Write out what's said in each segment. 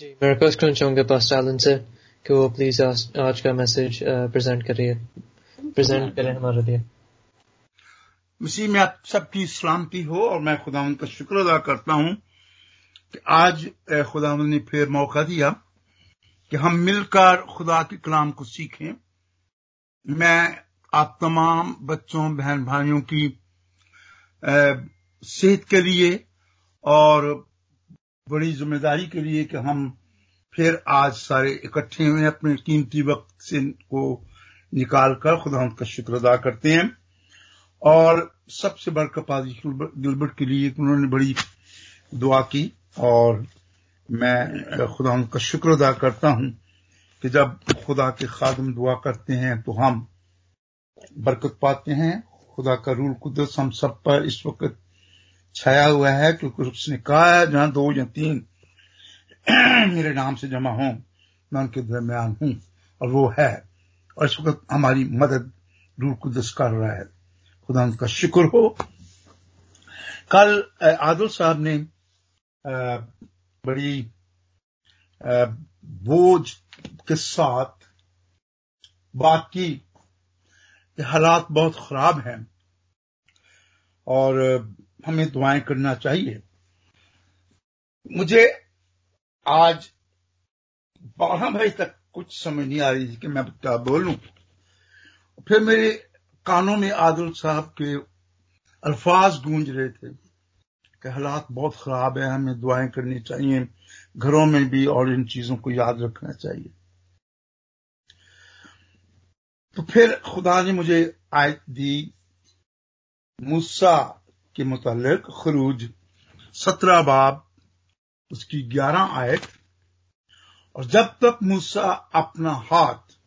जी मैं रिक्वेस्ट करना चाहूँगा पास आलन से कि वो प्लीज़ आज का मैसेज प्रेजेंट करिए। प्रेजेंट करें हमारे लिए। मसीह में आप सबकी सलामती हो और मैं खुदा का शुक्र अदा करता हूँ कि आज खुदा ने फिर मौका दिया कि हम मिलकर खुदा के कलाम को सीखें। मैं आप तमाम बच्चों बहन भाइयों की सेहत के लिए और बड़ी ज़िम्मेदारी के लिए कि हम फिर आज सारे इकट्ठे हुए अपने कीमती वक्त से को निकाल कर खुदा का शुक्र अदा करते हैं। और सबसे बढ़कर पाजी गिलबर्ट के लिए उन्होंने बड़ी दुआ की और मैं खुदा का शुक्र अदा करता हूँ कि जब खुदा के खादम दुआ करते हैं तो हम बरकत पाते हैं। खुदा का रूल कुदरत हम सब पर इस वक्त छाया हुआ है क्योंकि उसने कहा है, जहाँ दो या तीन मेरे नाम से जमा हों, मैं उनके दरमियान हूँ। और वो है। और इस वक्त हमारी मदद रूल कुदस कर रहा है। खुदा उनका शुक्र हो। कल आदिल साहब ने बड़ी बोझ के साथ बात की हालात बहुत खराब हैं। और हमें दुआएँ करना चाहिए। मुझे आज बारह बजे तक कुछ समझ नहीं आ रही थी कि मैं क्या बोलूँ। फिर मेरे कानों में आदिल साहब के अल्फाज गूंज रहे थे कि हालात बहुत खराब है, हमें दुआएँ करनी चाहिए, घरों में भी और इन चीज़ों को याद रखना चाहिए। तो फिर खुदा ने मुझे आयत दी, मूसा के मुतालिक खरूज सत्रह बाब, उसकी ग्यारह आयत। और जब तक मूसा अपना हाथ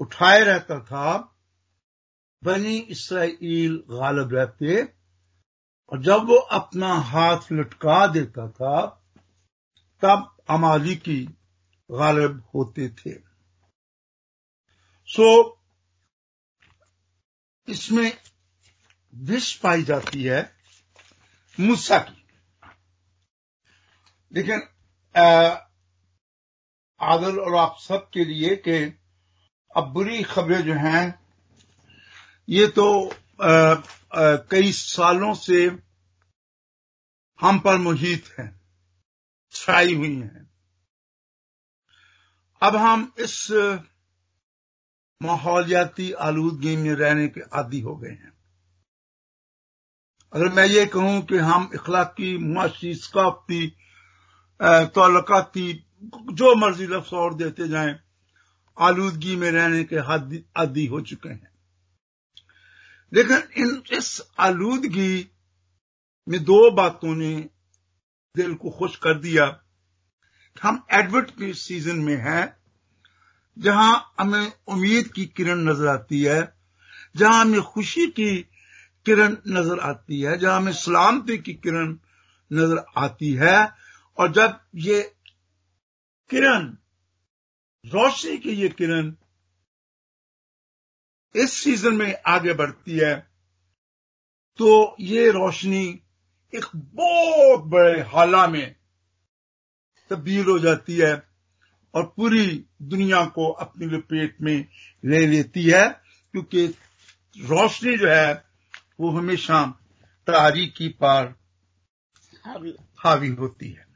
उठाए रहता था, बनी इसराइल गालब रहते, और जब वो अपना हाथ लटका देता था, तब अमाली की गालिब होते थे। सो इसमें विष पाई जाती है मूसा की। लेकिन आदल और आप सब के लिए कि अब बुरी खबरें जो हैं ये तो आ, आ, कई सालों से हम पर मुहित हैं छाई हुई हैं। अब हम इस माहौलियाती आलूदगी में रहने के आदि हो गए हैं। अगर मैं ये कहूँ कि हम इखलाकी मुआशी सकाफती तोलकाती, जो मर्ज़ी लफ्स और देते जाएँ, आलूदगी में रहने के आदि हो चुके हैं। लेकिन इन, इस आलूदगी में दो बातों ने दिल को खुश कर दिया हम एडवर्ट के सीज़न में हैं, जहाँ हमें उम्मीद की किरण नज़र आती है, जहाँ हमें खुशी की किरण नज़र आती है, जहाँ हमें सलामती की किरण नज़र आती है। और जब ये किरण, रोशनी की ये किरण इस सीज़न में आगे बढ़ती है तो ये रोशनी एक बहुत बड़े हाला में तब्दील हो जाती है और पूरी दुनिया को अपनी लपेट में ले लेती है, क्योंकि रोशनी जो है वो हमेशा तारीकी पार हावी। होती है।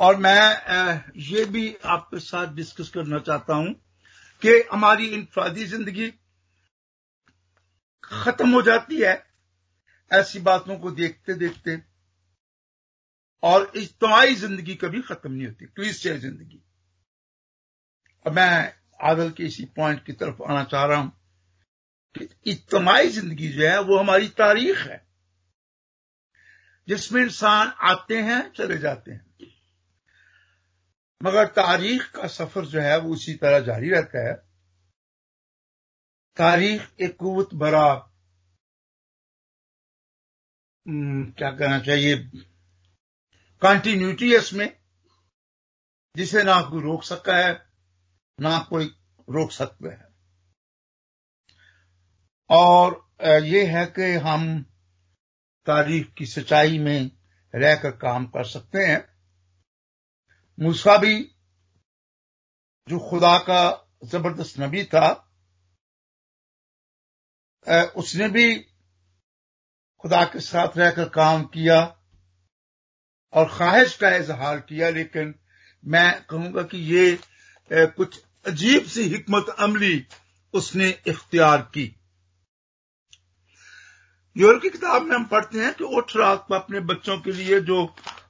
और मैं ये भी आपके साथ डिस्कस करना चाहता हूँ कि हमारी इंफरादी ज़िंदगी खत्म हो जाती है ऐसी बातों को देखते देखते और इज्तमाही ज़िंदगी कभी खत्म नहीं होती क्रिश्चियन ज़िंदगी। और मैं आदल के इसी पॉइंट की तरफ़ आना चाह रहा हूँ। इज्तमाही ज़िंदगी जो है, वो हमारी तारीख है। जिसमें इंसान आते हैं, चले जाते हैं। मगर तारीख का सफ़र जो है, वो उसी तरह जारी रहता है। तारीख एक कुत भरा क्या कहना चाहिए? कंटिन्यूटी है इसमें। जिसे ना कोई रोक सका है, ना कोई रोक सकता है। और ये है कि हम तारीख की सच्चाई में रहकर काम कर सकते हैं। मूसा भी, जो खुदा का ज़बरदस्त नबी था उसने भी खुदा के साथ रहकर काम किया और ख्वाहिश का इजहार किया, लेकिन मैं कहूँगा कि ये कुछ अजीब सी हिकमत अमली उसने इख्तियार की। योर की किताब में हम पढ़ते हैं कि उठ रात अपने बच्चों के लिए जो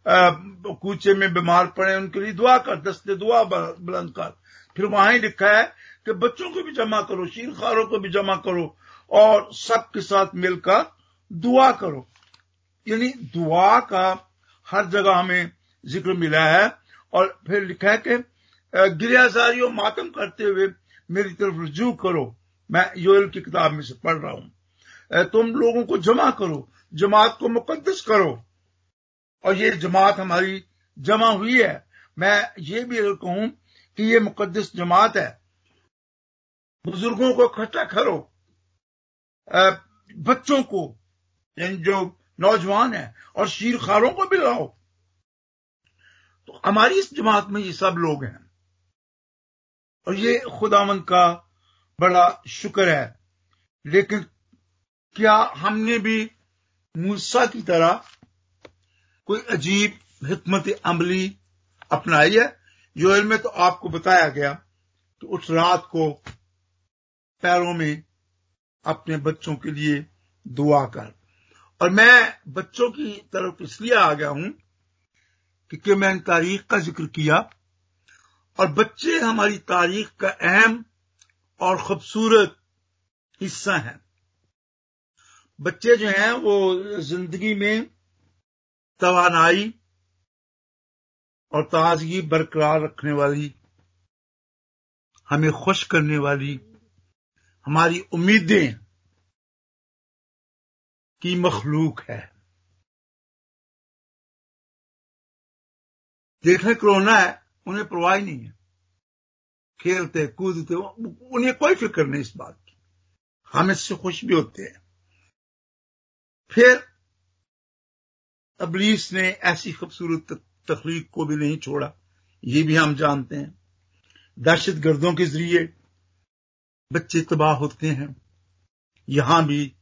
कूचे में बीमार पड़े उनके लिए दुआ कर, दस्ते दुआ बुलंद कर। फिर वहाँ ही लिखा है कि बच्चों को भी जमा करो शीरखारों को भी जमा करो और सबके साथ मिलकर दुआ करो। यानी दुआ का हर जगह हमें ज़िक्र मिला है और फिर लिखा है कि गिरियाजारियों मातम करते हुए मेरी तरफ़ रजू करो। मैं योल की किताब में से पढ़ रहा हूँ। तुम लोगों को जमा करो, जमात को मुकदस करो। और ये जमात हमारी जमा हुई है। मैं ये भी कहूँ कि ये मुकदस जमात है। बुज़ुर्गों को इकट्ठा करो बच्चों को जो नौजवान है, और शीरखारों को भी लाओ। तो हमारी इस जमात में ये सब लोग हैं। और ये खुदामंद का बड़ा शुक्र है। लेकिन क्या हमने भी मूसा की तरह कोई अजीब हिकमत अमली अपनाई है? योल में तो आपको बताया गया कि उस रात को पैरों में अपने बच्चों के लिए दुआ कर। और मैं बच्चों की तरफ़ इसलिए आ गया हूँ क्योंकि मैंने तारीख का ज़िक्र किया। और बच्चे हमारी तारीख का अहम और खूबसूरत हिस्सा हैं। बच्चे जो हैं वो ज़िंदगी में तवानाई और ताजगी बरकरार रखने वाली, हमें खुश करने वाली, हमारी उम्मीदें की मखलूक है। देखने कोरोना है, उन्हें परवाह नहीं है। खेलते, कूदते, उन्हें कोई फ़िक्र नहीं इस बात की। हम इससे खुश भी होते हैं। फिर अबलीस ने ऐसी खूबसूरत तकलीफ़ को भी नहीं छोड़ा। ये भी हम जानते हैं। दहशत गर्दों के ज़रिए बच्चे तबाह होते हैं। यहाँ भी,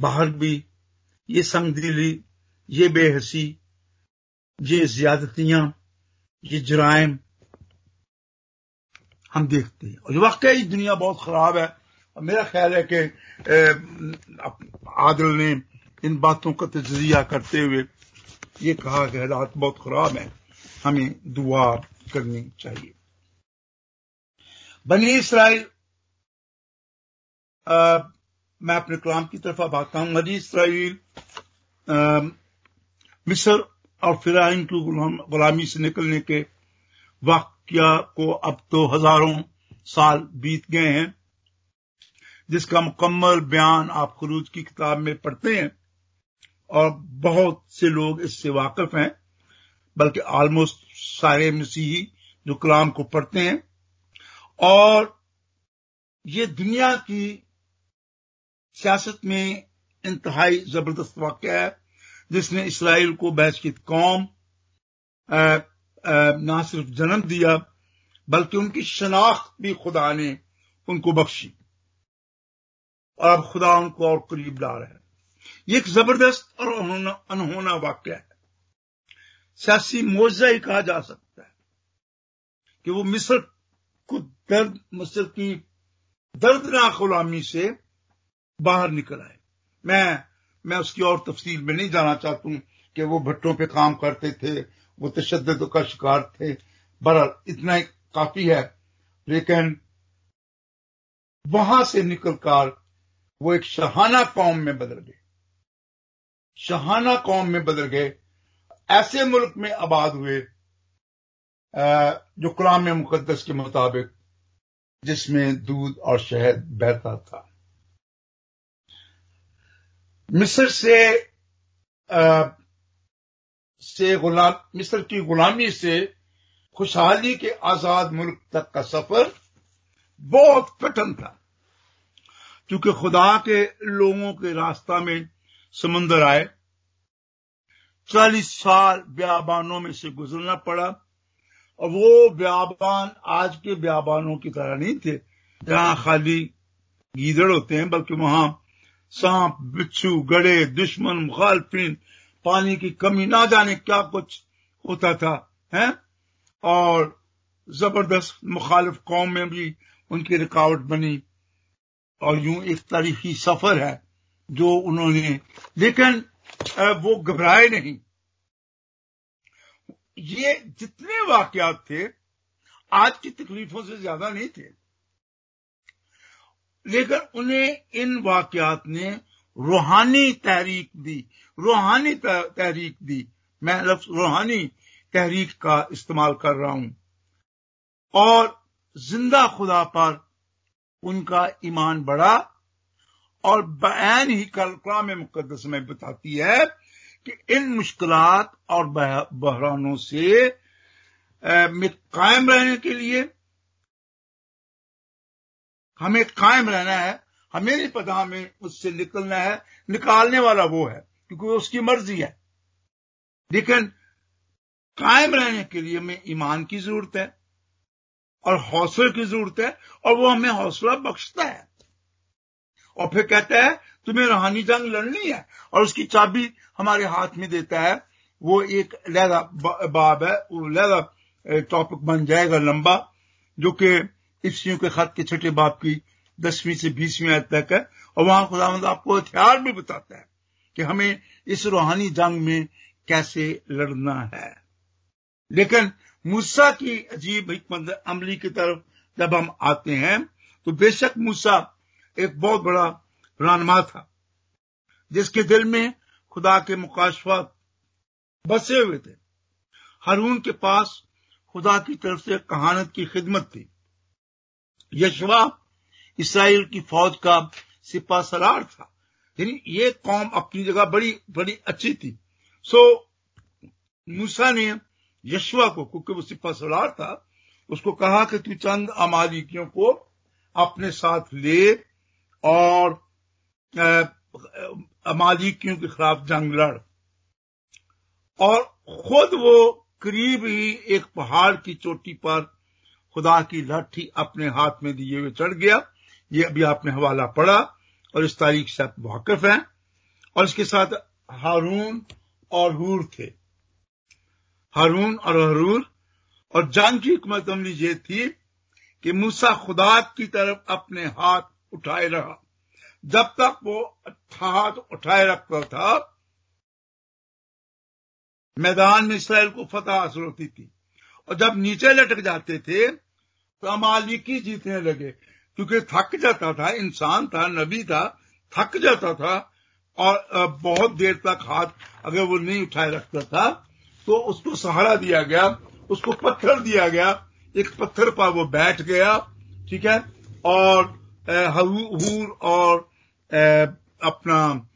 बाहर भी, ये संगदिली, ये बेहसी, ये ज्यादतियाँ, ये जराइम हम देखते हैं। और वाकई दुनिया बहुत खराब है। मेरा ख्याल है कि आदिल ने इन बातों का तजिया करते हुए ये कहा कि हालात बहुत खराब है, हमें दुआ करनी चाहिए। बनी इसराइल मैं अपने कलाम की तरफ़ अब आता हूँ। बनी इसराइल मिस्र और फिराइन की गुलामी से निकलने के वाक्य को अब तो हज़ारों साल बीत गए हैं। जिसका मुकम्मल बयान आप खरूज की किताब में पढ़ते हैं, और बहुत से लोग इससे वाकिफ हैं, बल्कि ऑलमोस्ट सारे मसीही जो कलाम को पढ़ते हैं। और ये दुनिया की सियासत में इंतहाई ज़बरदस्त वाक्य है, जिसने इसराइल को बहशत कौम ना सिर्फ़ जन्म दिया, बल्कि उनकी शनाख्त भी खुदा ने उनको बख्शी। और अब खुदा उनको और करीब ला रहा है। ये एक ज़बरदस्त और अनहोना वाक्य है। सियासी मुआवजा ही कहा जा सकता है कि वो मिस्र को दर्द मिस्र की दर्दनाक गुलामी से बाहर निकल आए। मैं मैं उसकी और तफसील में नहीं जाना चाहता हूँ कि वो भट्टों पे काम करते थे, वो तशद का शिकार थे। बहरहाल, इतना काफ़ी है। लेकिन वहाँ से निकलकर वो एक शहाना कौम में बदल गए। शहाना कौम में बदल गए। ऐसे मुल्क में आबाद हुए जो कलाम मुकदस के मुताबिक जिसमें दूध और शहद बहता था। मिस्र से आ, से गुलाम मिस्र की गुलामी से खुशहाली के आज़ाद मुल्क तक का सफ़र बहुत कठिन था। क्योंकि खुदा के लोगों के रास्ता में समुंदर आए। चालीस साल ब्याबानों में से गुजरना पड़ा। और वो ब्याबान आज के ब्याबानों की तरह नहीं थे। जहाँ खाली गीदड़ होते हैं, बल्कि वहाँ सांप, बिच्छू, गड़े, दुश्मन, मुखालफिन, पानी की कमी, ना जाने क्या कुछ होता था, है? और ज़बरदस्त मुखालिफ कौम में भी उनकी रुकावट बनी। और यूँ एक तारीखी सफ़र है, जो उन्होंने, लेकिन वो घबराए नहीं। ये जितने वाकयात थे, आज की तकलीफों से ज़्यादा नहीं थे। लेकिन उन्हें इन वाकयात ने रूहानी तहरीक दी, रूहानी तहरीक दी। मैं लफ्ज रूहानी तहरीक का इस्तेमाल कर रहा हूँ। और ज़िंदा खुदा पर उनका ईमान बढ़ा और बयान ही कलकला में मुकदस में बताती है कि इन मुश्किलात और बहरानों से कायम रहने के लिए हमें कायम रहना है, हमें नहीं पता, हमें उससे निकलना है, निकालने वाला वो है, क्योंकि उसकी मर्ज़ी है। लेकिन कायम रहने के लिए हमें ईमान की ज़रूरत है। और हौसले की ज़रूरत है, और वो हमें हौसला बख्शता है। और फिर कहता है, तुम्हें रूहानी जंग लड़नी है। और उसकी चाबी हमारे हाथ में देता है। वो एक लहदा बाब है, वो लहदा टॉपिक बन जाएगा लंबा, जो कि इफ्सियों के खत के छठे बाप की दसवीं से बीसवीं आयत तक है। और वहाँ खुदावंद आपको हथियार भी बताता है कि हमें इस रूहानी जंग में कैसे लड़ना है। लेकिन मूसा की अजीब हिकमत अमली की तरफ़ जब हम आते हैं तो बेशक मूसा एक बहुत बड़ा रहनमा था, जिसके दिल में खुदा के मुकाशफत बसे हुए थे। हरून के पास खुदा की तरफ़ से कहानत की खिदमत थी। यशवा इसराइल की फौज का सिपा सलार था, यानी ये कौम अपनी जगह बड़ी बड़ी अच्छी थी। सो मूसा ने यशवा को, क्योंकि वो सिपा सलार था, उसको कहा कि तू चंद अमालिकियों को अपने साथ ले और अमालिकियों के खिलाफ जंग लड़। और खुद वो करीब ही एक पहाड़ की चोटी पर खुदा की लाठी अपने हाथ में दिए हुए चढ़ गया। ये अभी आपने हवाला पढ़ा और इस तारीख से आप वाकिफ हैं। और इसके साथ हारून और हूर थे। हारून और हरूर। और जंग की हुकमत अमली ये थी कि मूसा खुदा की तरफ़ अपने हाथ उठाए रहा। जब तक वो हाथ उठाए रखता था, मैदान में इसराइल को फतह हासिल होती थी। और जब नीचे लटक जाते थे तो अमालिकी जीतने लगे, क्योंकि थक जाता था, इंसान था, नबी था, थक जाता था, और बहुत देर तक हाथ अगर वो नहीं उठाए रखता था तो उसको सहारा दिया गया, उसको पत्थर दिया गया। एक पत्थर पर वो बैठ गया, ठीक है? और हूर और अपना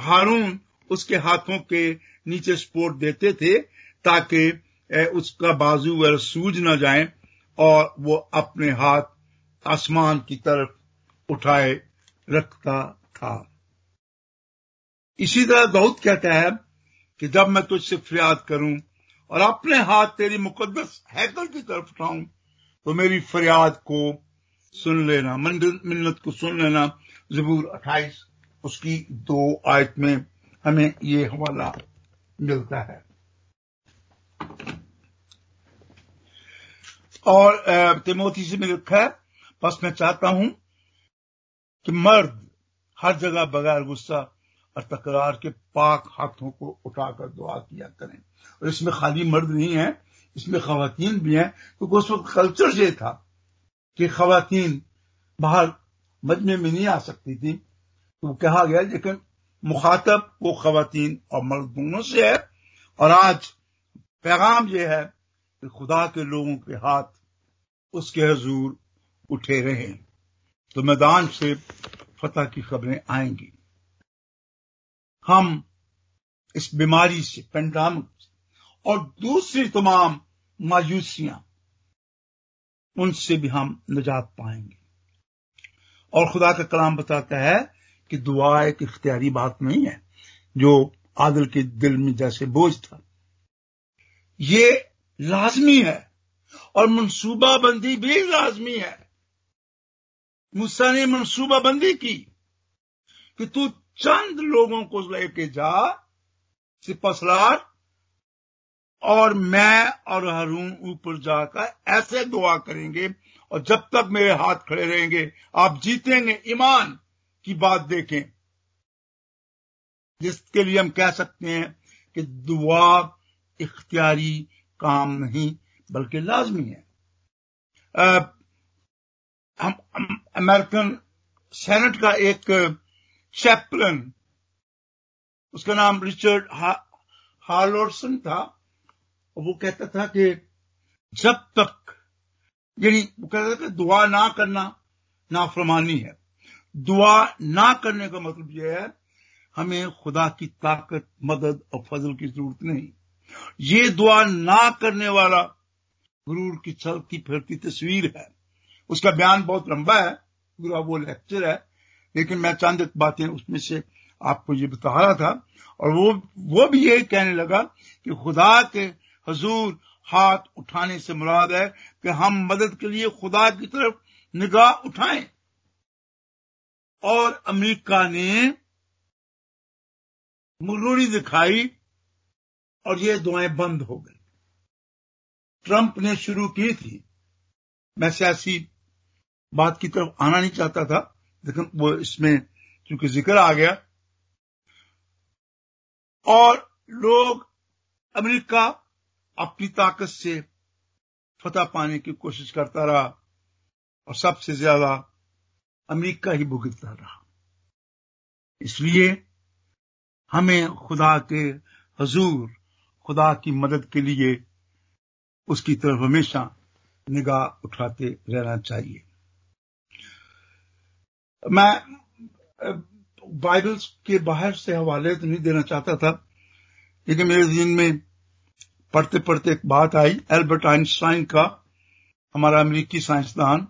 हारून उसके हाथों के नीचे सपोर्ट देते थे ताकि उसका बाजू वगैरह सूज न जाए और वो अपने हाथ आसमान की तरफ़ उठाए, रखता था। इसी तरह दाऊद कहता है कि जब मैं तुझसे फरियाद करूँ और अपने हाथ तेरी मुकद्दस हैकल की तरफ़ उठाऊं तो मेरी फरियाद को सुन लेना, मिन्नत को सुन लेना। जबूर अट्ठाईस, उसकी दो आयत में हमें ये हवाला मिलता है। और तिमोती से मिल लिखा है बस मैं चाहता हूँ कि मर्द हर जगह बगैर गुस्सा और तकरार के पाक हाथों को उठाकर दुआ किया करें। और इसमें खाली मर्द नहीं है, इसमें खातन भी हैं, क्योंकि उस वक्त कल्चर ये था कि खातन बाहर मजमे में नहीं आ सकती थी। तो कहा गया, लेकिन मुखातब वो खातन और मर्द दोनों से है। और आज पैगाम यह है कि खुदा के लोगों के हाथ उसके हजूर उठे रहे। तो मैदान से फतह की खबरें आएँगी। हम इस बीमारी से, पेंडामिक और दूसरी तमाम मायूसियाँ, उनसे भी हम निजात पाएँगे। और खुदा का कलाम बताता है कि दुआ एक इख्तियारी बात नहीं है, जो आदिल के दिल में जैसे बोझ था। ये लाजमी है, और मनसूबाबंदी भी लाजमी है। मूसा ने मनसूबाबंदी की कि तू चंद लोगों को लेके जा सिपसलार और मैं और हरून ऊपर जाकर ऐसे दुआ करेंगे और जब तक मेरे हाथ खड़े रहेंगे आप जीतेंगे ईमान की बात देखें। जिसके लिए हम कह सकते हैं कि दुआ इख्तियारी काम नहीं बल्कि लाजमी है। आ, हम अमेरिकन सेनेट का एक चैपलन उसका नाम रिचर्ड हा, हार्लोडसन था वो कहता था कि जब तक यानी वो कहता था कि दुआ ना करना नाफरमानी है। दुआ ना करने का मतलब यह है हमें खुदा की ताकत मदद और फजल की ज़रूरत नहीं। ये दुआ ना करने वाला गुरूर की चलती फिरती तस्वीर है। उसका बयान बहुत लंबा है पूरा वो लेक्चर है। लेकिन मैं चंद बातें उसमें से आपको ये बता रहा था, और वो वो भी यही कहने लगा कि खुदा के हजूर हाथ उठाने से मुराद है कि हम मदद के लिए खुदा की तरफ़ निगाह उठाएँ। और अमेरिका ने मुरूरी दिखाई और ये दुआएँ बंद हो गई। ट्रंप ने शुरू की थी। मैं सियासी बात की तरफ़ आना नहीं चाहता था। लेकिन वो इसमें चूँकि ज़िक्र आ गया, और लोग अमेरिका अपनी ताकत से फतह पाने की कोशिश करता रहा, और सबसे ज़्यादा अमेरिका ही भुगतता रहा। इसलिए हमें खुदा के हजूर, खुदा की मदद के लिए उसकी तरफ़ हमेशा निगाह उठाते रहना चाहिए। मैं बाइबल के बाहर से हवाले तो नहीं देना चाहता था, लेकिन मेरे दिन में पढ़ते पढ़ते एक बात आई, एल्बर्ट आइंस्टाइन का हमारा अमेरिकी साइंसदान।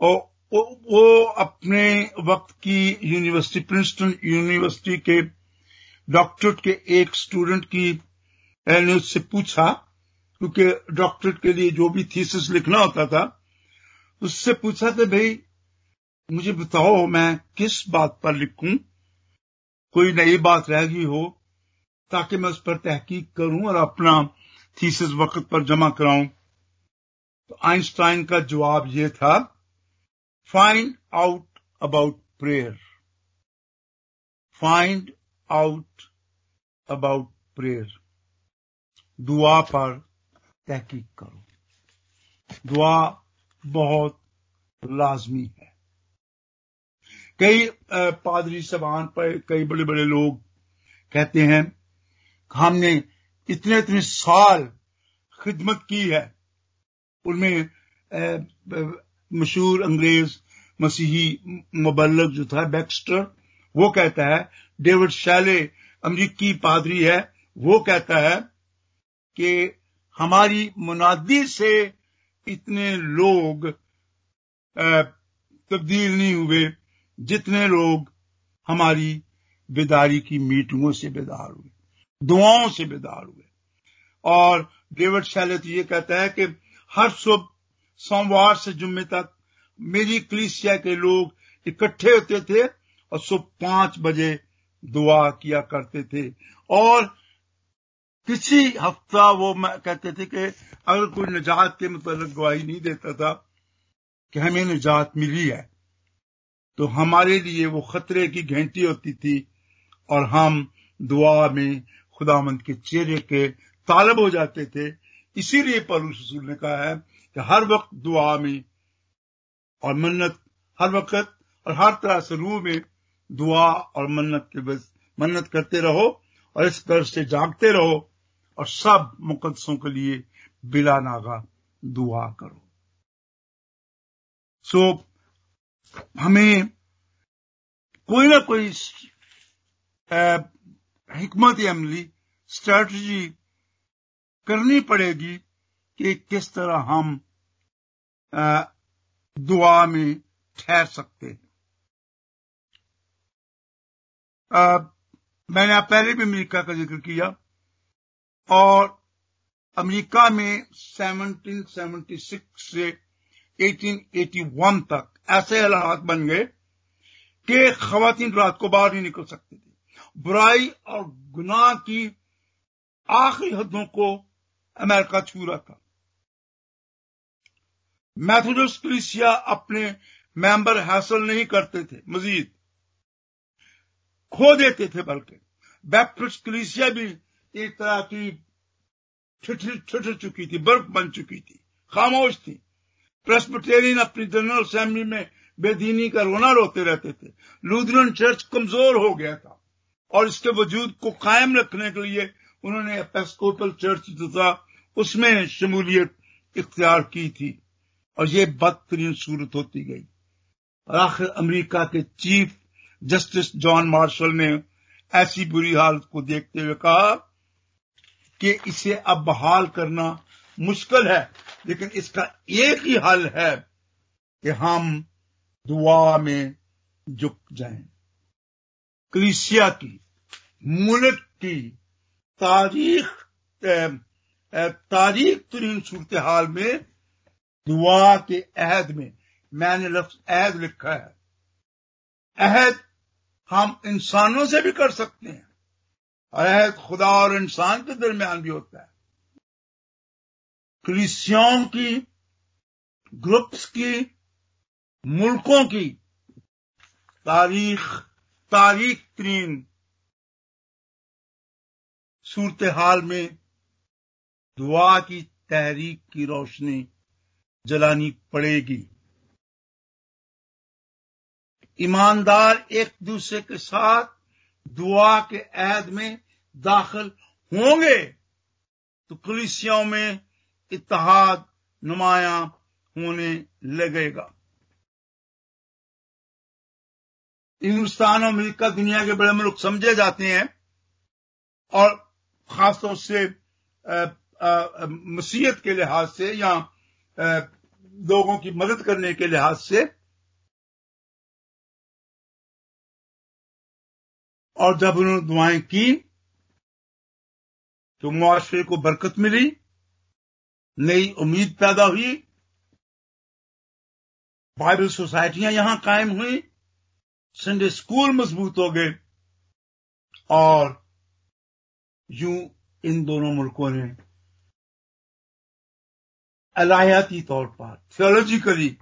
और वो अपने वक्त की यूनिवर्सिटी, प्रिंसटन यूनिवर्सिटी के डॉक्टरेट के एक स्टूडेंट की ने उससे पूछा, क्योंकि डॉक्टरेट के लिए जो भी थीसिस लिखना होता था, उससे पूछा कि भाई मुझे बताओ मैं किस बात पर लिखूं? कोई नई बात रह गई हो, ताकि मैं उस पर तहकीक करूँ और अपना थीसिस वक्त पर जमा कराऊं? तो आइंस्टाइन का जवाब यह था find out about prayer find out about prayer दुआ पर तहकीक करो। दुआ बहुत लाजमी है। कई पादरी सबान पर कई बड़े बड़े लोग कहते हैं, हमने इतने इतने साल खिदमत की है। उनमें मशहूर अंग्रेज़ मसीही मुबलक जो था, बैक्स्टर, वो कहता है, डेविड शैले अमरीकी पादरी है, वो कहता है कि हमारी मुनादी से इतने लोग तब्दील नहीं हुए। जितने लोग हमारी बेदारी की मीटिंगों से बेदार हुए, दुआओं से बेदार हुए। और डेविड शैले तो ये कहता है कि हर सुबह सोमवार से जुम्मे तक मेरी कलिसिया के लोग इकट्ठे होते थे और सुबह पाँच बजे दुआ किया करते थे। और किसी हफ़्ता वो कहते थे कि अगर कोई निजात के मतलब गवाही नहीं देता था कि हमें निजात मिली है तो हमारे लिए वो खतरे की घंटी होती थी और हम दुआ में खुदामंद के चेहरे के तालब हो जाते थे। इसीलिए पलूस ने कहा है कि हर वक्त दुआ में और मन्नत, हर वक्त और हर तरह से रूह में दुआ और मन्नत के बस, मन्नत करते रहो और इस तरह से जागते रहो और सब मुकदसों के लिए बिला नागा दुआ करो। सो हमें कोई ना कोई हिकमत अमली स्ट्रैटेजी करनी पड़ेगी कि किस तरह हम दुआ में ठहर सकते हैं। मैंने आप पहले भी अमेरिका का ज़िक्र किया और अमेरिका में 1776 से 1881 तक ऐसे हालात बन गए कि खातन रात को बाहर नहीं निकल सकती थी। बुराई और गुनाह की आखिरी हदों को अमेरिका छू रहा था। मैथोडिस्ट क्रिसिया अपने मेंबर हासिल नहीं करते थे, मजीद खो देते थे बल्कि बैप्टिस्ट क्रिसिया भी एक तरह की ठिठर चुकी थी, बर्फ़ बन चुकी थी, खामोश थी। प्रेस्बिटेरियन अपनी जनरल असेंबली में बेदीनी का रोना रोते रहते थे। लूथरन चर्च कमज़ोर हो गया था। और इसके वजूद को कायम रखने के लिए उन्होंने एपेस्कोपल चर्च जो था उसमें शमूलियत इख्तियार की थी। और ये बदतरीन सूरत होती गई। और आखिर अमेरिका के चीफ जस्टिस जॉन मार्शल ने ऐसी बुरी हालत को देखते हुए कहा कि इसे अब बहाल करना मुश्किल है। लेकिन इसका एक ही हल है कि हम दुआ में झुक जाएँ। क्रिसिया की, मुल्क की, तारीख तारीख तरीन सूरत हाल में, दुआ के अहद में, मैंने लफ्ज अहद लिखा है। अहद हम इंसानों से भी कर सकते हैं। और अहद खुदा और इंसान के दरमियान भी होता है। क्रिस्टियों की, ग्रुप्स की, मुल्कों की तारीख तारीख तरीन सूरत हाल में दुआ की तहरीक की रोशनी जलानी पड़ेगी। ईमानदार एक दूसरे के साथ दुआ के ऐद में दाखिल होंगे तो कलिसियों में इतिहाद नुमाया होने लगेगा। हिंदुस्तान और अमेरिका दुनिया के बड़े मुल्क समझे जाते हैं और खासतौर से मसीहत के लिहाज से या लोगों की मदद करने के लिहाज से और जब उन्होंने दुआएँ की तो मुआशरे को बरकत मिली। नई उम्मीद पैदा हुई। बाइबल सोसाइटियाँ यहाँ कायम हुई। संडे स्कूल मज़बूत हो गए। और यूँ इन दोनों मुल्कों ने अलायाती तौर पर थियोलॉजिकली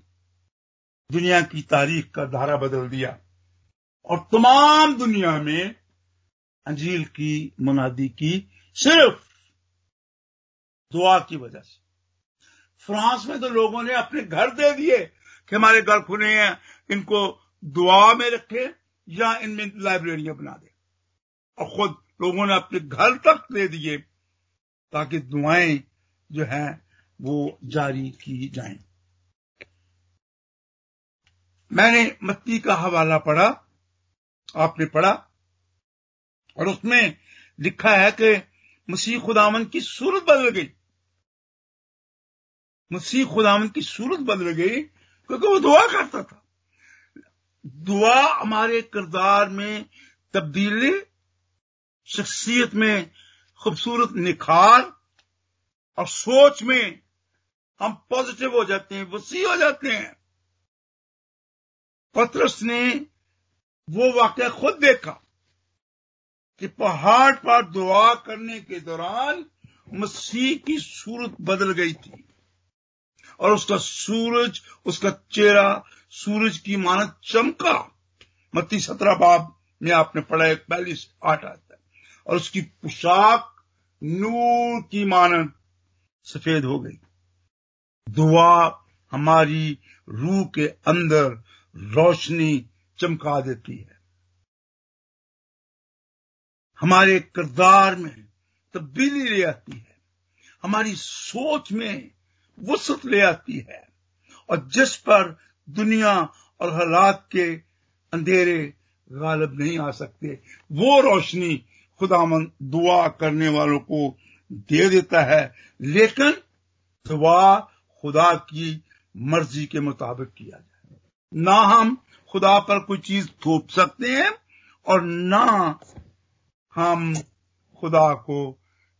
दुनिया की तारीख का धारा बदल दिया। और तमाम दुनिया में अंजील की, मुनादी की सिर्फ़ दुआ की वजह से। फ्रांस में तो लोगों ने अपने घर दे दिए कि हमारे घर खुले हैं, इनको दुआ में रखे या इनमें लाइब्रेरियाँ बना दे। और खुद लोगों ने अपने घर तक दे दिए ताकि दुआएँ जो हैं वो जारी की जाएँ। मैंने मत्ती का हवाला पढ़ा, आपने पढ़ा, और उसमें लिखा है कि मसीह खुदावन की सूरत बदल गई। मसीह खुदावन की सूरत बदल गई, क्योंकि वो दुआ करता था। दुआ हमारे किरदार में तब्दीली, शख्सियत में खूबसूरत निखार, और सोच में हम पॉजिटिव हो जाते हैं वसी हो जाते हैं। पत्रस ने वो वाक्य खुद देखा कि पहाड़ पर दुआ करने के दौरान मसीह की सूरत बदल गई थी। और उसका सूरज, उसका चेहरा, सूरज की मानत चमका। मत्ती सत्रह बाब में आपने पढ़ा एक पहली आठ आता है। और उसकी पोशाक, नूर की मानत सफ़ेद हो गई। दुआ हमारी रूह के अंदर रोशनी चमका देती है। हमारे किरदार में तब्दीली ले आती है। हमारी सोच में वसत ले आती है और जिस पर दुनिया और हालात के अंधेरे गालब नहीं आ सकते, वो रोशनी खुदामंद दुआ करने वालों को दे देता है। लेकिन दुआ खुदा की मर्ज़ी के मुताबिक किया जाए। ना हम खुदा पर कोई चीज़ थोप सकते हैं और ना हम खुदा को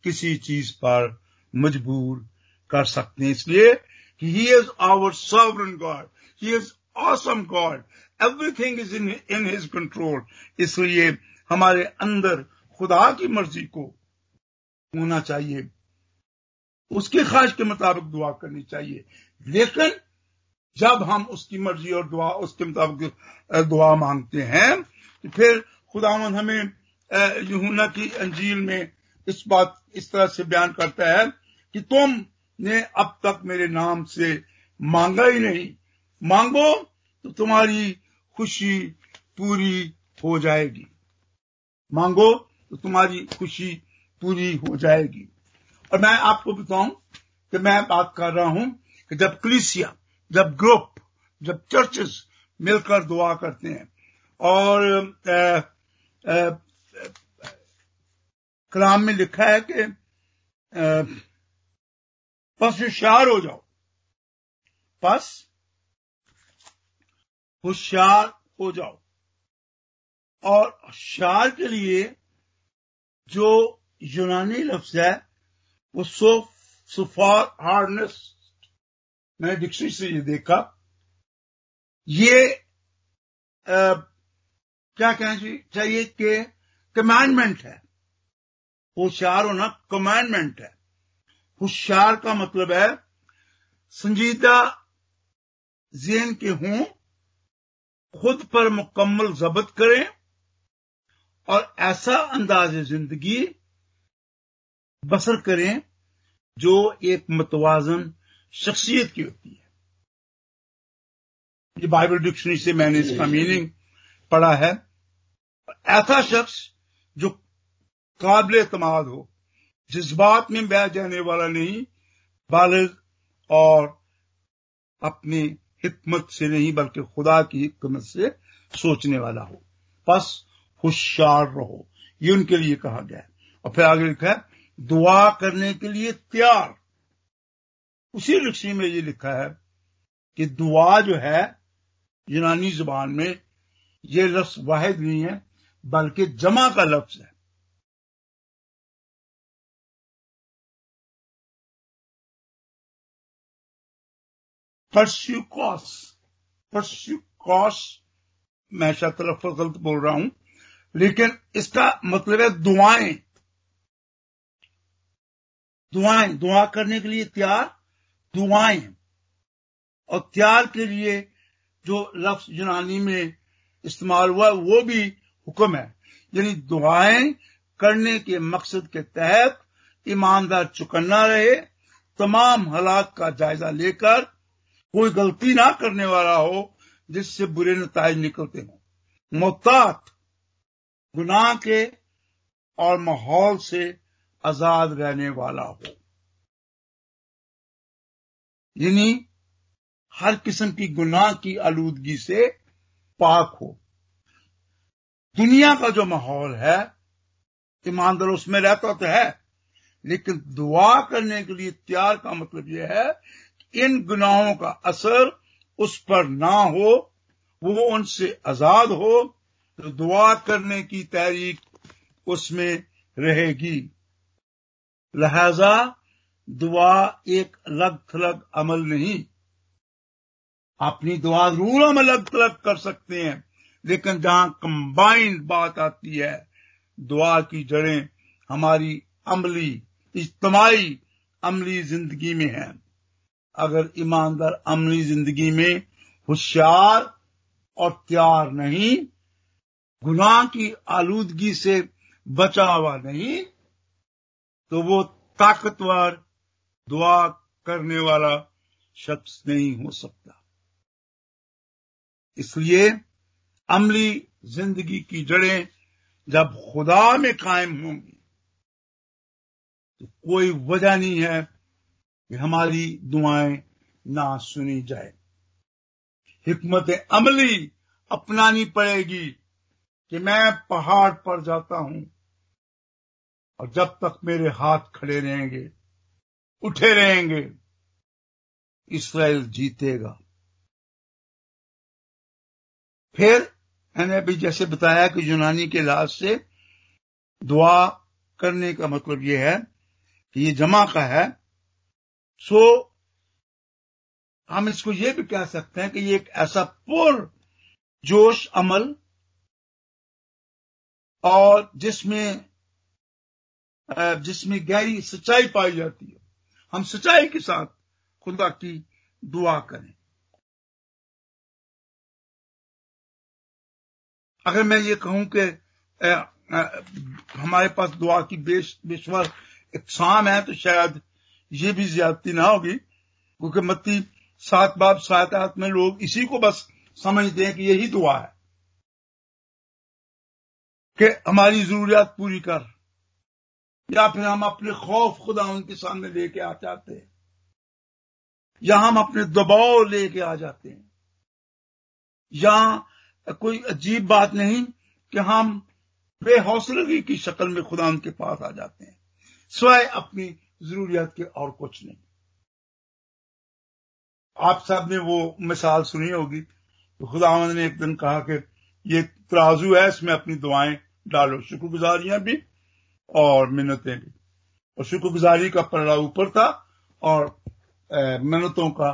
किसी चीज़ पर मजबूर कर सकते हैं। इसलिए कि he is our sovereign God he is awesome God everything is in in his control इसलिए हमारे अंदर खुदा की मर्ज़ी को होना चाहिए। उसकी ख्वाहिश के मुताबिक दुआ करनी चाहिए। लेकिन जब हम उसकी मर्ज़ी और दुआ, उसके मुताबिक दुआ मांगते हैं तो फिर खुदावन हमें यूना की अंजील में इस बात, इस तरह से बयान करता है कि तुम ने अब तक मेरे नाम से मांगा ही नहीं। मांगो तो तुम्हारी खुशी पूरी हो जाएगी। मांगो तो तुम्हारी खुशी पूरी हो जाएगी। और मैं आपको बताऊँ कि मैं बात कर रहा हूँ कि जब क्लिसिया जब ग्रुप जब चर्चेस मिलकर दुआ करते हैं और आ, आ, कलाम में लिखा है कि बस होशियार हो जाओ। बस होशियार हो जाओ। और होशियार के लिए जो यूनानी लफ्ज है वो सो सुफार हार्डनेस मैंने डिक्शनरी से ये देखा। ये आ, क्या कहना चाहिए कि कमांडमेंट है। होशियार होना कमांडमेंट है। होशियार का मतलब है संजीदा जेन के हों खुद पर मुकम्मल जब्त करें और ऐसा अंदाज ज़िंदगी बसर करें जो एक मतवाजन शख्सियत की होती है। ये बाइबल डिक्शनरी से मैंने इसका मीनिंग पढ़ा है। ऐसा शख्स जो काबिल एतमाद हो जज्बात में बह जाने वाला नहीं, बालिग और अपने हिकमत से नहीं, बल्कि खुदा की हिकमत से सोचने वाला हो। बस होशियार रहो। ये उनके लिए कहा गया है। और फिर आगे लिखा है, दुआ करने के लिए तैयार। उसी रिक्शी में ये लिखा है कि दुआ जो है, यूनानी ज़ुबान में ये लफ्ज वाहिद नहीं है, बल्कि जमा का लफ्ज है। परस्यूकॉस परस्यूकॉस मैं शायद तरफ़ गलत बोल रहा हूँ, लेकिन इसका मतलब है दुआएँ। दुआएँ, दुआ करने के लिए तैयार, दुआएँ। और त्यार के लिए जो लफ्ज यूनानी में इस्तेमाल हुआ, वो भी हुक्म है। यानी दुआएँ करने के मकसद के तहत ईमानदार चुकन्ना रहे, तमाम हालात का जायजा लेकर कोई गलती ना करने वाला हो जिससे बुरे नतज निकलते हों। मोहतात गुनाह के और माहौल से आज़ाद रहने वाला हो। यानी हर किस्म की गुनाह की आलूदगी से पाक हो। दुनिया का जो माहौल है, ईमानदार उसमें रहता तो है, लेकिन दुआ करने के लिए तैयार का मतलब यह है इन गुनाहों का असर उस पर ना हो, वो उनसे आज़ाद हो तो दुआ करने की तहरीक उसमें रहेगी। लिहाजा दुआ एक अलग थलग अमल नहीं। अपनी दुआ ज़रूर हम अलग थलग कर सकते हैं, लेकिन जहाँ कंबाइंड बात आती है, दुआ की जड़ें हमारी अमली, इज्तमाही अमली ज़िंदगी में है। अगर ईमानदार अमली ज़िंदगी में होशियार और तैयार नहीं, गुनाह की आलूदगी से बचा हुआ नहीं तो वो ताकतवर दुआ करने वाला शख्स नहीं हो सकता। इसलिए अमली ज़िंदगी की जड़ें जब खुदा में कायम होंगी तो कोई वजह नहीं है कि हमारी दुआएँ ना सुनी जाए। हिकमत अमली अपनानी पड़ेगी कि मैं पहाड़ पर जाता हूँ और जब तक मेरे हाथ खड़े रहेंगे, उठे रहेंगे, इसराइल जीतेगा। फिर मैंने अभी जैसे बताया कि यूनानी के लिहाज से दुआ करने का मतलब यह है कि ये जमा का है। सो हम इसको ये भी कह सकते हैं कि ये एक ऐसा पुर जोश अमल और जिसमें जिसमें गहरी सच्चाई पाई जाती है। हम सच्चाई के साथ खुदा की दुआ करें। अगर मैं ये कहूँ कि हमारे पास दुआ की बेश बेश्वर इकसाम है तो शायद ये भी ज्यादती ना होगी, क्योंकि मत्ती सात बाप, सात आत में लोग इसी को बस समझते हैं कि यही दुआ है। कि हमारी जरूरियात पूरी कर, या फिर हम अपने खौफ खुदा उनके सामने लेके आ जाते हैं, या हम अपने दबाव लेके आ जाते हैं। या कोई अजीब बात नहीं कि हम बेहौसलगी की शक्ल में खुदा उनके पास आ जाते हैं। स्वयं अपनी जरूरियात के और कुछ नहीं। आप सबने वो मिसाल सुनी होगी तो खुदा ने एक दिन कहा कि ये तराजू है, इसमें अपनी दुआएँ डालो, शुक्रगुजारियाँ भी और मिन्नतें भी। और शुक्रगुजारी का पल्ला ऊपर था और मिन्नतों का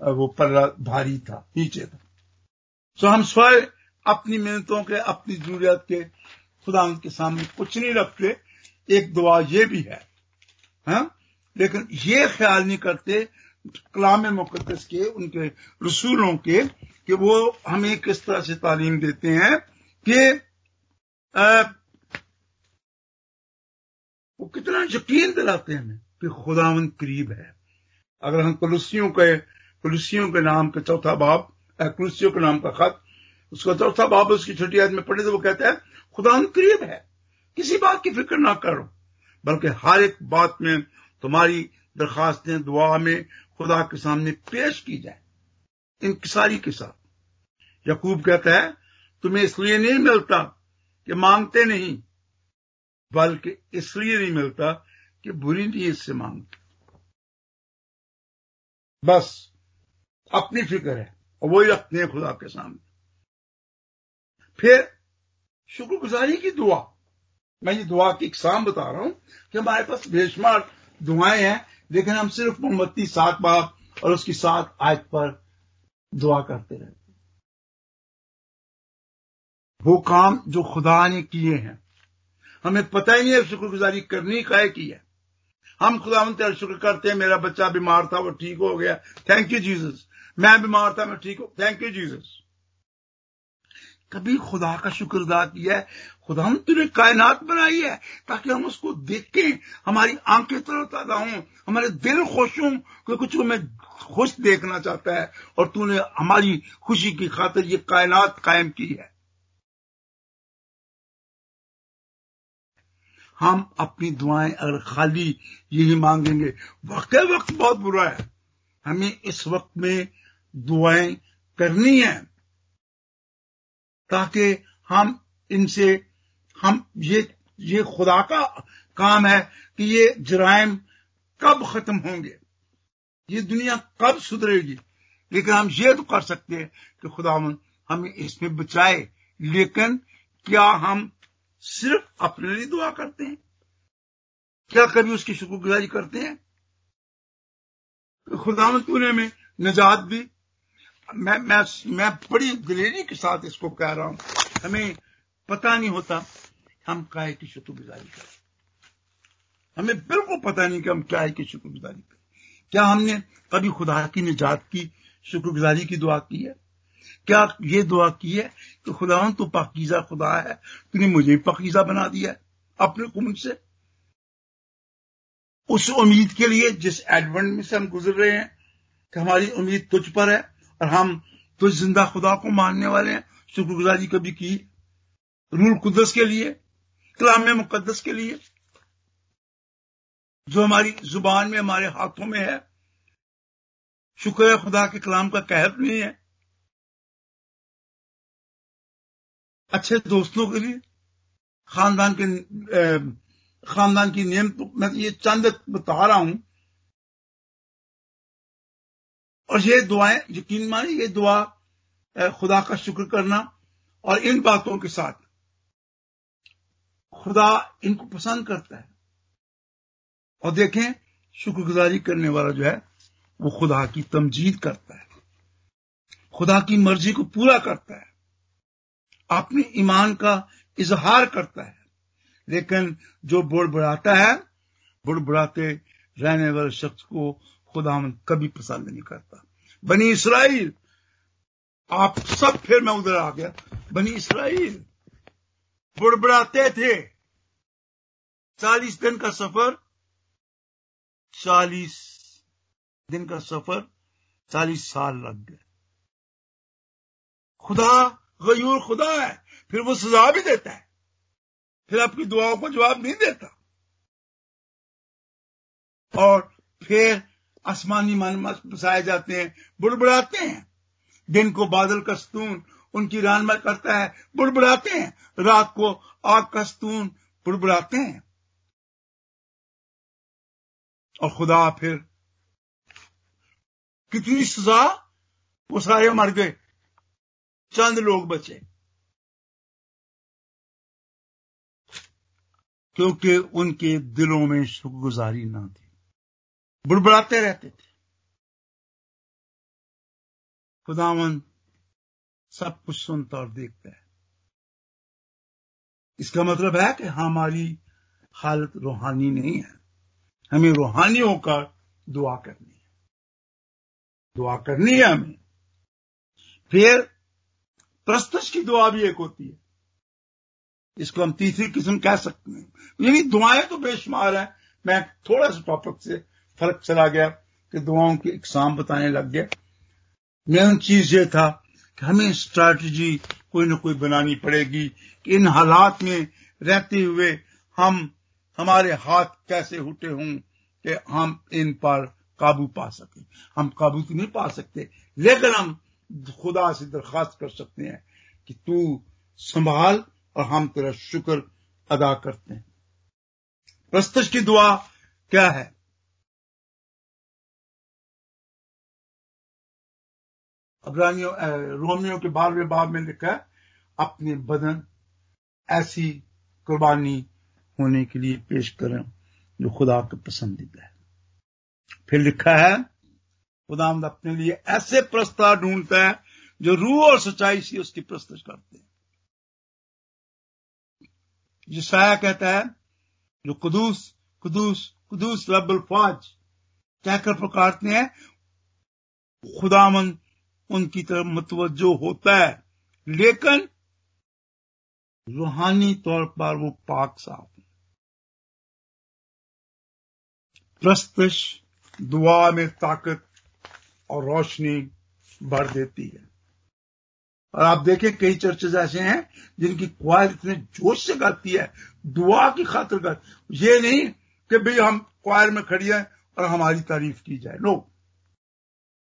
वो पल्ला भारी था, नीचे था। तो हम स्वयं अपनी मिन्नतों के, अपनी जरूरियात के खुदा के सामने कुछ नहीं रखते। एक दुआ ये भी है हा? लेकिन ये ख्याल नहीं करते कलाम मुकदस के, उनके रसूलों के, कि वो हमें किस तरह से तालीम देते हैं कि वो कितना यकीन दिलाते हैं हमें कि खुदावन करीब है। अगर हम कुलसियों के कुलसियों के नाम का चौथा बाब कुलसियों के नाम का खत, उसका चौथा बाब उसकी छठी आदमी पढ़े तो वो कहता है खुदावन करीब है। किसी बात की फ़िक्र ना करो। बल्कि हर एक बात में तुम्हारी दरखास्तें दुआ में खुदा के सामने पेश की जाए इंकसारी के साथ। यकूब कहता है, तुम्हें इसलिए नहीं मिलता कि मांगते नहीं, बल्कि इसलिए नहीं मिलता कि बुरी नीयत से मांगते बस, अपनी फ़िक्र है, और वही रखते हैं खुदा के सामने। फिर शुक्रगुजारी की दुआ। मैं ये दुआ की इकसाम बता रहा हूँ कि हमारे पास बेशुमार दुआएँ हैं, लेकिन हम सिर्फ़ मोमबत्ती सात बाप और उसकी सात आयत पर दुआ करते रहते वो काम जो खुदा ने किए हैं। हमें पता ही नहीं है, शुक्रगुजारी करनी का की है। हम खुदा शुक्र करते हैं, मेरा बच्चा बीमार था, वो ठीक हो गया। थैंक यू जीसस मैं बीमार था, मैं ठीक हूँ थैंक यू जीसस कभी खुदा का शुक्र अदा किया है? खुदा हम तुमने कायनात बनाई है, ताकि हम उसको देखें, हमारी आँखें तरोताजा हों, हमारे दिल खुश हों, कि कुछ हमें खुश देखना चाहता है, और तूने हमारी खुशी की खातिर ये कायनात कायम की है। हम अपनी दुआएँ अगर खाली यही मांगेंगे वाकई वक्त बहुत बुरा है। हमें इस वक्त में दुआएँ करनी है, ताकि हम इनसे हम, ये ये खुदा का काम है कि ये जराइम कब खत्म होंगे? ये दुनिया कब सुधरेगी? लेकिन हम ये तो कर सकते हैं कि खुदा हमें इसमें बचाए। लेकिन क्या हम सिर्फ़ अपने लिए दुआ करते हैं? क्या कभी उसकी शुक्रगुजारी करते हैं? खुदाम तूने में निजात दी। मैं मैं मैं बड़ी दिलेरी के साथ इसको कह रहा हूँ। हमें पता नहीं होता हम काय की शुक्रगुजारी करें? हमें बिल्कुल पता नहीं कि हम क्या की शुक्रगुजारी करें। क्या हमने कभी खुदा की निजात की, शुक्रगुजारी की दुआ की है? क्या ये दुआ की है कि खुदा तो पाकिजा खुदा है, तूने मुझे भी पाकिजा बना दिया है, अपने कुम से उस उम्मीद के लिए, जिस एडवेंट में से हम गुजर रहे हैं, कि हमारी उम्मीद तुझ पर है, और हम तुझ ज़िंदा खुदा को मानने वाले हैं, शुक्रगुजारी कभी की। रूल कुदस के लिए कलाम मुकदस के लिए, जो हमारी ज़ुबान में, हमारे हाथों में है, शुक्र खुदा के कलाम का कहत नहीं है। अच्छे दोस्तों के लिए, खानदान के खानदान की नियम, मैं ये चंद बता रहा हूँ। और ये दुआएँ, यकीन माने ये दुआ खुदा का शुक्र करना और इन बातों के साथ खुदा इनको पसंद करता है। और देखें, शुक्रगुजारी करने वाला जो है, वो खुदा की तमजीद करता है। खुदा की मर्ज़ी को पूरा करता है। अपने ईमान का इजहार करता है। लेकिन जो बुड़बुड़ाता है, बुड़बुड़ाते रहने वाले शख्स को खुदा कभी पसंद नहीं करता। बनी इसराइल, आप सब फिर मैं उधर आ गया। बनी इसराइल बुड़बुड़ाते थे। चालीस दिन का सफ़र, चालीस दिन का सफ़र, चालीस साल लग गए। खुदा गयूर खुदा है, फिर वो सजा भी देता है। फिर आपकी दुआओं को जवाब नहीं देता। और फिर आसमानी मन बसाए जाते हैं, बुड़बुड़ाते हैं। दिन को बादल का स्तून उनकी रानमा करता है, बुड़बुड़ाते हैं। रात को आग कस्तून बुड़बुड़ाते हैं। और खुदा फिर कितनी सजा, वो सारे मर गए। चंद लोग बचे। क्योंकि उनके दिलों में शुक्रगुजारी ना थी। बुड़बुड़ाते रहते थे। खुदावन सब कुछ सुनता और देखता है। इसका मतलब है कि हमारी हालत रूहानी नहीं है। हमें रूहानी होकर दुआ करनी है। दुआ करनी है हमें। फिर प्रस्तुष की दुआ भी एक होती है। इसको हम तीसरी किस्म कह सकते हैं। यानी दुआएँ तो बेशुमार है। मैं थोड़ा सा टॉपिक से फ़र्क चला गया कि दुआओं की इकसाम बताने लग गया। मेन चीज़ ये था कि हमें स्ट्रैटेजी कोई ना कोई बनानी पड़ेगी कि इन हालात में रहते हुए हम, हमारे हाथ कैसे उठे हों कि हम इन पर काबू पा सकें। हम काबू तो नहीं पा सकते, लेकिन हम खुदा से दरखास्त कर सकते हैं कि तू संभाल और हम तेरा शुक्र अदा करते हैं। प्रस्तुष की दुआ क्या है? अबरानियों रोमियो के बारहवें बाब में लिखा है अपने बदन ऐसी कुर्बानी होने के लिए पेश करें जो खुदा के पसंदीदा है। फिर लिखा है खुदामद अपने लिए ऐसे प्रस्ताव ढूंढता है जो रूह और सच्चाई से उसकी प्रस्तुत करते हैं। जिसाया कहता है, जो कुदूस कुदूस कुदूस रबल फौज कहकर पुकारते हैं, खुदामंद उनकी तरफ़ मुतवजो होता है। लेकिन रूहानी तौर पर वो पाक साफ़ प्रस्तुष दुआ में ताकत और रोशनी भर देती है। और आप देखें, कई चर्चेज ऐसे हैं जिनकी क्वायर इतने जोश से गाती है, दुआ की खातिर कर ये नहीं कि भाई हम क्वायर में खड़ी है और हमारी तारीफ़ की जाए। नो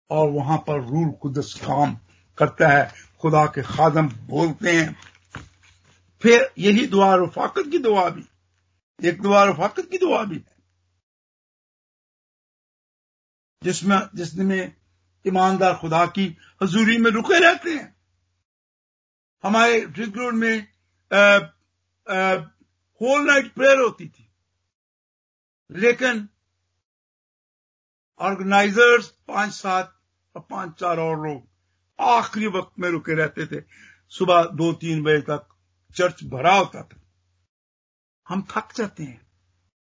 और वहाँ पर रूल कुदस काम करता है। खुदा के खादम बोलते हैं। फिर यही दुआ रफाकत की दुआ भी। एक दुआ रफाकत की दुआ भी है। जिसमें जिसमें ईमानदार खुदा की हजूरी में रुके रहते हैं। हमारे रिग्रोड में होल नाइट प्रेयर होती थी। लेकिन ऑर्गेनाइजर्स पाँच सात और पाँच चार और लोग आखिरी वक्त में रुके रहते थे सुबह दो तीन बजे तक चर्च भरा होता था हम थक जाते हैं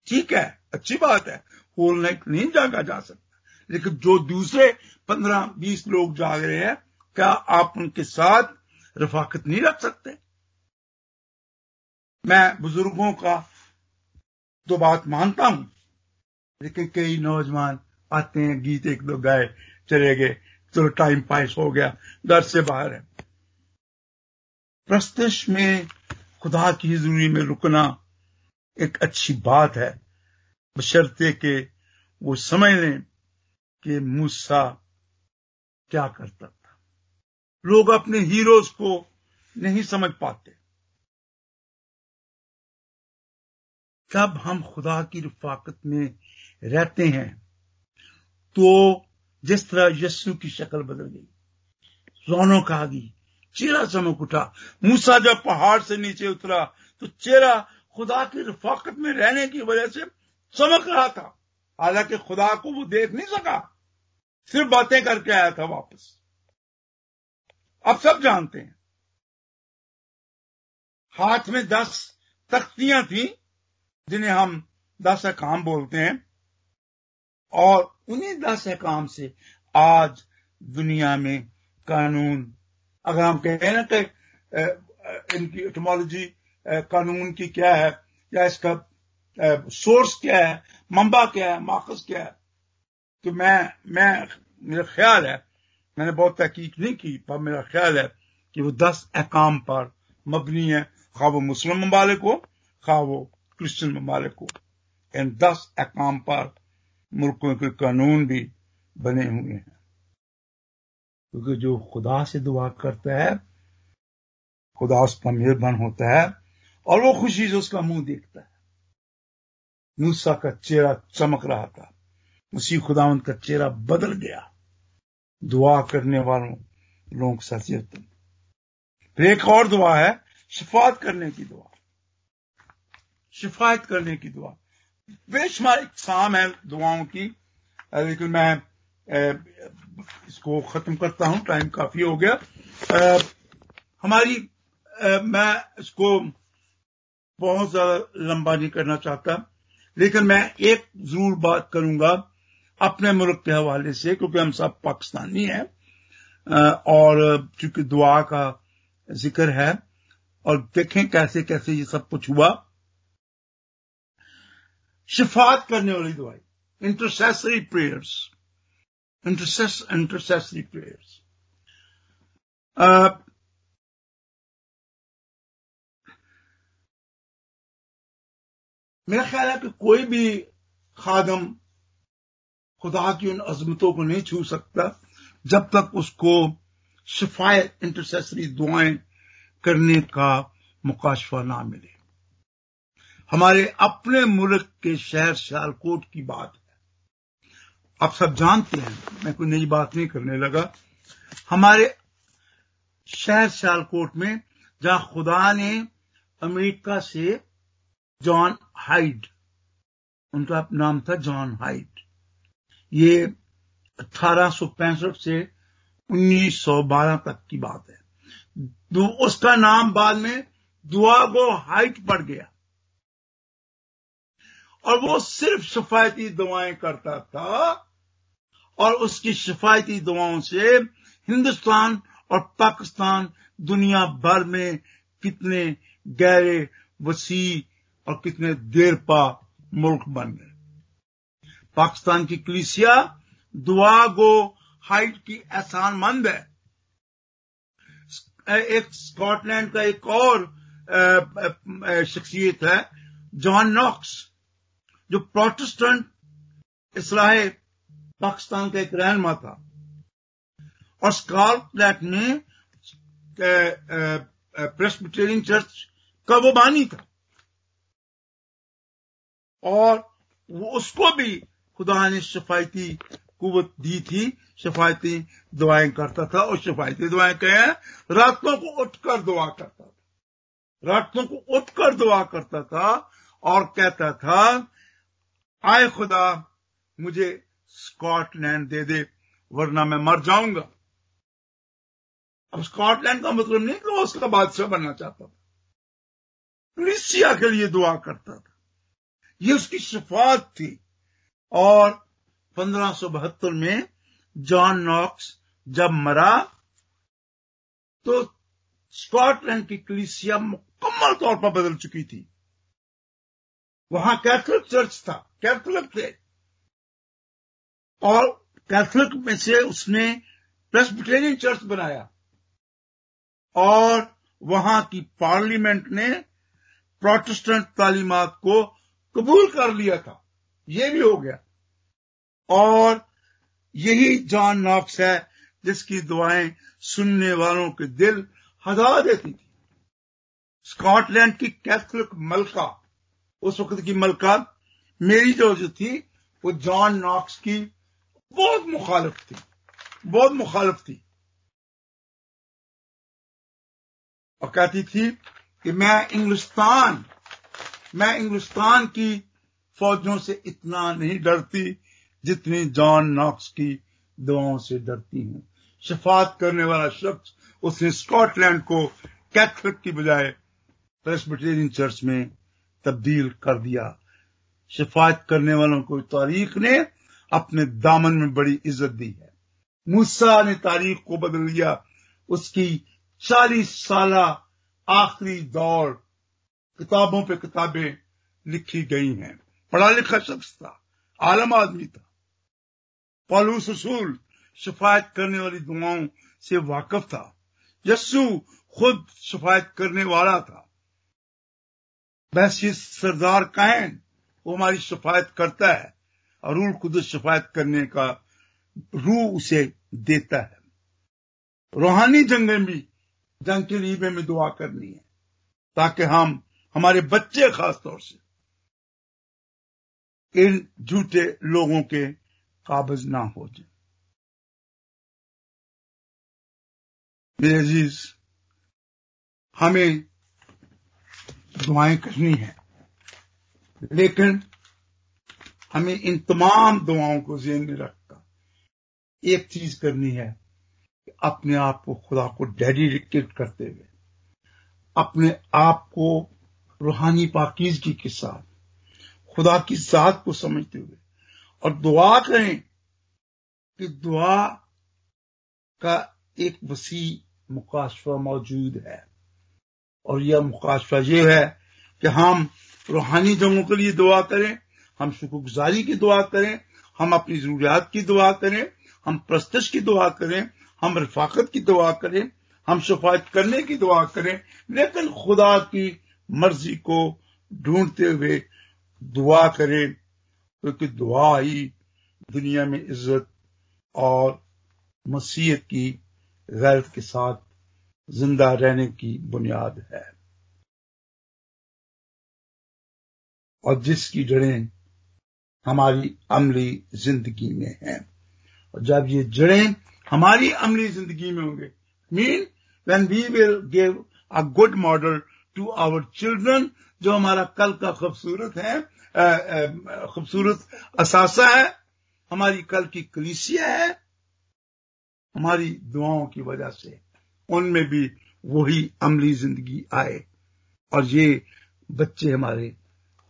ठीक है अच्छी बात है होल नाइट नहीं जागा जा सकता लेकिन जो दूसरे पंद्रह बीस लोग जाग रहे हैं क्या आप उनके साथ रफाकत नहीं रख सकते मैं बुज़ुर्गों का तो बात मानता हूँ लेकिन कई नौजवान आते हैं गीत एक दो गाए चले गए चलो टाइम पास हो गया घर से बाहर है। प्रस्तुष में खुदा की हजूरी में रुकना एक अच्छी बात है। बशर्ते के वो समझ लें कि मूसा क्या करता था। लोग अपने हीरोज को नहीं समझ पाते। जब हम खुदा की रफाकत में रहते हैं तो जिस तरह यस्सु की शक्ल बदल गई। रौनक कहा गई चेहरा चमक उठा। मूसा जब पहाड़ से नीचे उतरा तो चेहरा खुदा की रफाकत में रहने की वजह से चमक रहा था। हालाँकि खुदा को वो देख नहीं सका। सिर्फ़ बातें करके आया था वापस। अब सब जानते हैं। हाथ में दस तख्तियाँ थी, जिन्हें हम दस काम बोलते हैं। और उन्हीं दस काम से आज दुनिया में कानून, अगर हम कहें ना कि इनकी एटमोलॉजी कानून की क्या है, या इसका सोर्स क्या है, मंबा क्या है माखज क्या है तो मैं मैं, मेरा ख्याल है, मैंने बहुत तहकीक नहीं की, पर मेरा ख्याल है कि वो दस अहकाम पर मबनी है खा वो मुस्लिम ममालिक हो खा वो क्रिश्चियन ममालिक हो, इन दस अहकाम पर मुल्कों के कानून भी बने हुए हैं। क्योंकि जो खुदा से दुआ करता है, खुदा उस पर मेहरबान होता है और वो खुशी से उसका मुँह देखता है। मूसा का चेहरा चमक रहा था। उसी खुदावंत का चेहरा बदल गया। दुआ करने वालों, लोगों के साथ फिर एक और दुआ है, शिफात करने की दुआ। शिफायत करने की दुआ। बेशुमार इकसाम है दुआओं की। लेकिन मैं इसको खत्म करता हूँ, टाइम काफ़ी हो गया। हमारी मैं इसको बहुत ज़्यादा लंबा नहीं करना चाहता, लेकिन मैं एक ज़रूर बात करूँगा अपने मुल्क के हवाले से, क्योंकि हम सब पाकिस्तानी हैं। और चूँकि दुआ का ज़िक्र है, और देखें कैसे कैसे ये सब कुछ हुआ। शिफात करने वाली दुआई intercessory prayers intercess intercessory prayers मेरा ख्याल है कि कोई भी खादम खुदा की उन अजमतों को नहीं छू सकता जब तक उसको शिफायत इंटरसेसरी दुआएँ करने का मुकाशफा ना मिले। हमारे अपने मुल्क के शहर सियालकोट की बात है। आप सब जानते हैं, मैं कोई नई बात नहीं करने लगा। हमारे शहर सियालकोट में, जहाँ खुदा ने अमेरिका से जॉन हाइड, उनका नाम था जॉन हाइड, ये अठारह सौ पैंसठ से 1912 तक की बात है। उसका नाम बाद में दुआगो हाइट पड़ गया। और वो सिर्फ़ सफायती दवाएँ करता था और उसकी सफायती दवाओं से हिंदुस्तान और पाकिस्तान दुनिया भर में कितने गहरे वसी और कितने देर पा मुल्क बन गए। पाकिस्तान की कलिसिया दुआ गो हाइट की एहसान मंद है एक स्कॉटलैंड का एक और शख्सियत है, जॉन नॉक्स। जो प्रोटेस्टेंट इसलाह पाकिस्तान का एक रहनमा था। और स्कॉटलैंड में प्रेस्बिटेरियन चर्च का वो बानी था। और वो उसको भी खुदा ने शफायती कुवत दी थी, शफायती दुआएँ करता था, और शफायती दुआएँ कहे रातों को उठकर दुआ करता था। रातों को उठकर दुआ करता था और कहता था आए खुदा, मुझे स्कॉटलैंड दे दे, वरना मैं मर जाऊँगा। अब स्कॉटलैंड का मतलब नहीं कि वो उसका बादशाह बनना चाहता था। क्रिसिया के लिए दुआ करता था। ये उसकी शफात थी। और पंद्रह में जॉन नॉक्स जब मरा तो स्कॉटलैंड की कलिसिया मुकम्मल तौर पर बदल चुकी थी। वहाँ कैथोलिक चर्च था कैथोलिक थे। और कैथोलिक में से उसने प्रेस्बिटेरियन चर्च बनाया। और वहाँ की पार्लियामेंट ने प्रोटेस्टेंट तालीमत को कबूल कर लिया था। ये भी हो गया। और यही जॉन नॉक्स है, जिसकी दुआएँ सुनने वालों के दिल हजा देती थी। स्कॉटलैंड की कैथोलिक मलका उस वक्त की मलका मेरी जो जो थी, वो जॉन नॉक्स की बहुत मुखालफ थी, बहुत मुखालफ थी। और कहती थी कि मैं इंग्लिस्तान मैं इंग्लिस्तान की फौजों से इतना नहीं डरती जितनी जॉन नॉक्स की दुआओं से डरती हूँ। शफात करने वाला शख्स उसने स्कॉटलैंड को कैथलिक की बजाय प्रेसबिटेरियन चर्च में तब्दील कर दिया। शफात करने वालों को तारीख ने अपने दामन में बड़ी इज़्ज़त दी है। मूसा ने तारीख को बदल दिया। उसकी चालीस साल आखिरी दौर किताबों पे किताबें लिखी गई हैं। पढ़ा लिखा शख्स था, आलम आदमी था। पॉलूस रसूल शिफायत करने वाली दुआओं से वाकफ था। यस्सु खुद शिफायत करने वाला था। बहसी सरदार कैन वो हमारी शफायत करता है और रूल कुदस शफायत करने का रूह उसे देता है। रूहानी जंगें भी जंग के लिए में दुआ करनी है, ताकि हम, हमारे बच्चे खास तौर से, इन झूठे लोगों के काबज ना हो जाए। मेरे अज़ीज़, हमें दुआएँ करनी है। लेकिन हमें इन तमाम दुआओं को जेन में रखकर एक चीज़ करनी है कि अपने आप को खुदा को डेडिकेट करते हुए, अपने आप को रूहानी पाकिजगी के साथ, खुदा की जात को समझते हुए और दुआ करें कि दुआ का एक वसी मुकाशवा मौजूद है। और यह मुकाशवा ये है कि हम रूहानी जंगों के लिए दुआ करें, हम शुक्रगुजारी की दुआ करें, हम अपनी जरूरियात की दुआ करें, हम प्रस्तश की दुआ करें, हम रफाकत की दुआ करें, हम शफायत करने की दुआ करें, लेकिन खुदा की मर्ज़ी को ढूंढते हुए दुआ करें, क्योंकि तो दुआ ही दुनिया में इज़्ज़त और मसीहत की गैरत के साथ ज़िंदा रहने की बुनियाद है। और जिसकी जड़ें हमारी अमली ज़िंदगी में हैं। और जब ये जड़ें हमारी अमली ज़िंदगी में होंगे mean when we will give a good model to our children जो हमारा कल का खूबसूरत है खूबसूरत असासा है, हमारी कल की कलीसिया है, हमारी दुआओं की वजह से। उनमें भी वही अमली ज़िंदगी आए। और ये बच्चे हमारे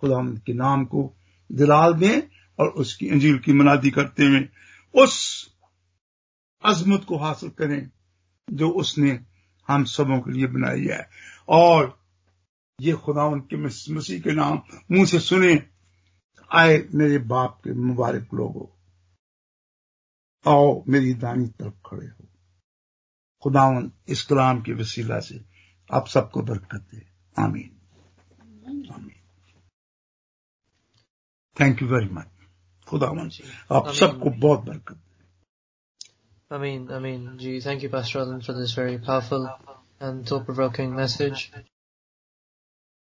खुदा के नाम को दिलाल दें और उसकी अंजील की मनादी करते हुए उस अजमत को हासिल करें जो उसने हम सबों के लिए बनाई है। और ये खुदा उनके मसीह के नाम मुँह से सुने, आए मेरे बाप के मुबारक लोगों। आओ मेरी दानी तरफ़ खड़े हो। खुदावन इस कलाम के वसीला से आप सबको बरकत दे। आमीन। थैंक यू वेरी मच खुदावन जी। आप सबको बहुत बरकत दे। आमीन आमीन। जी thank you pastor for this very powerful and thought provoking message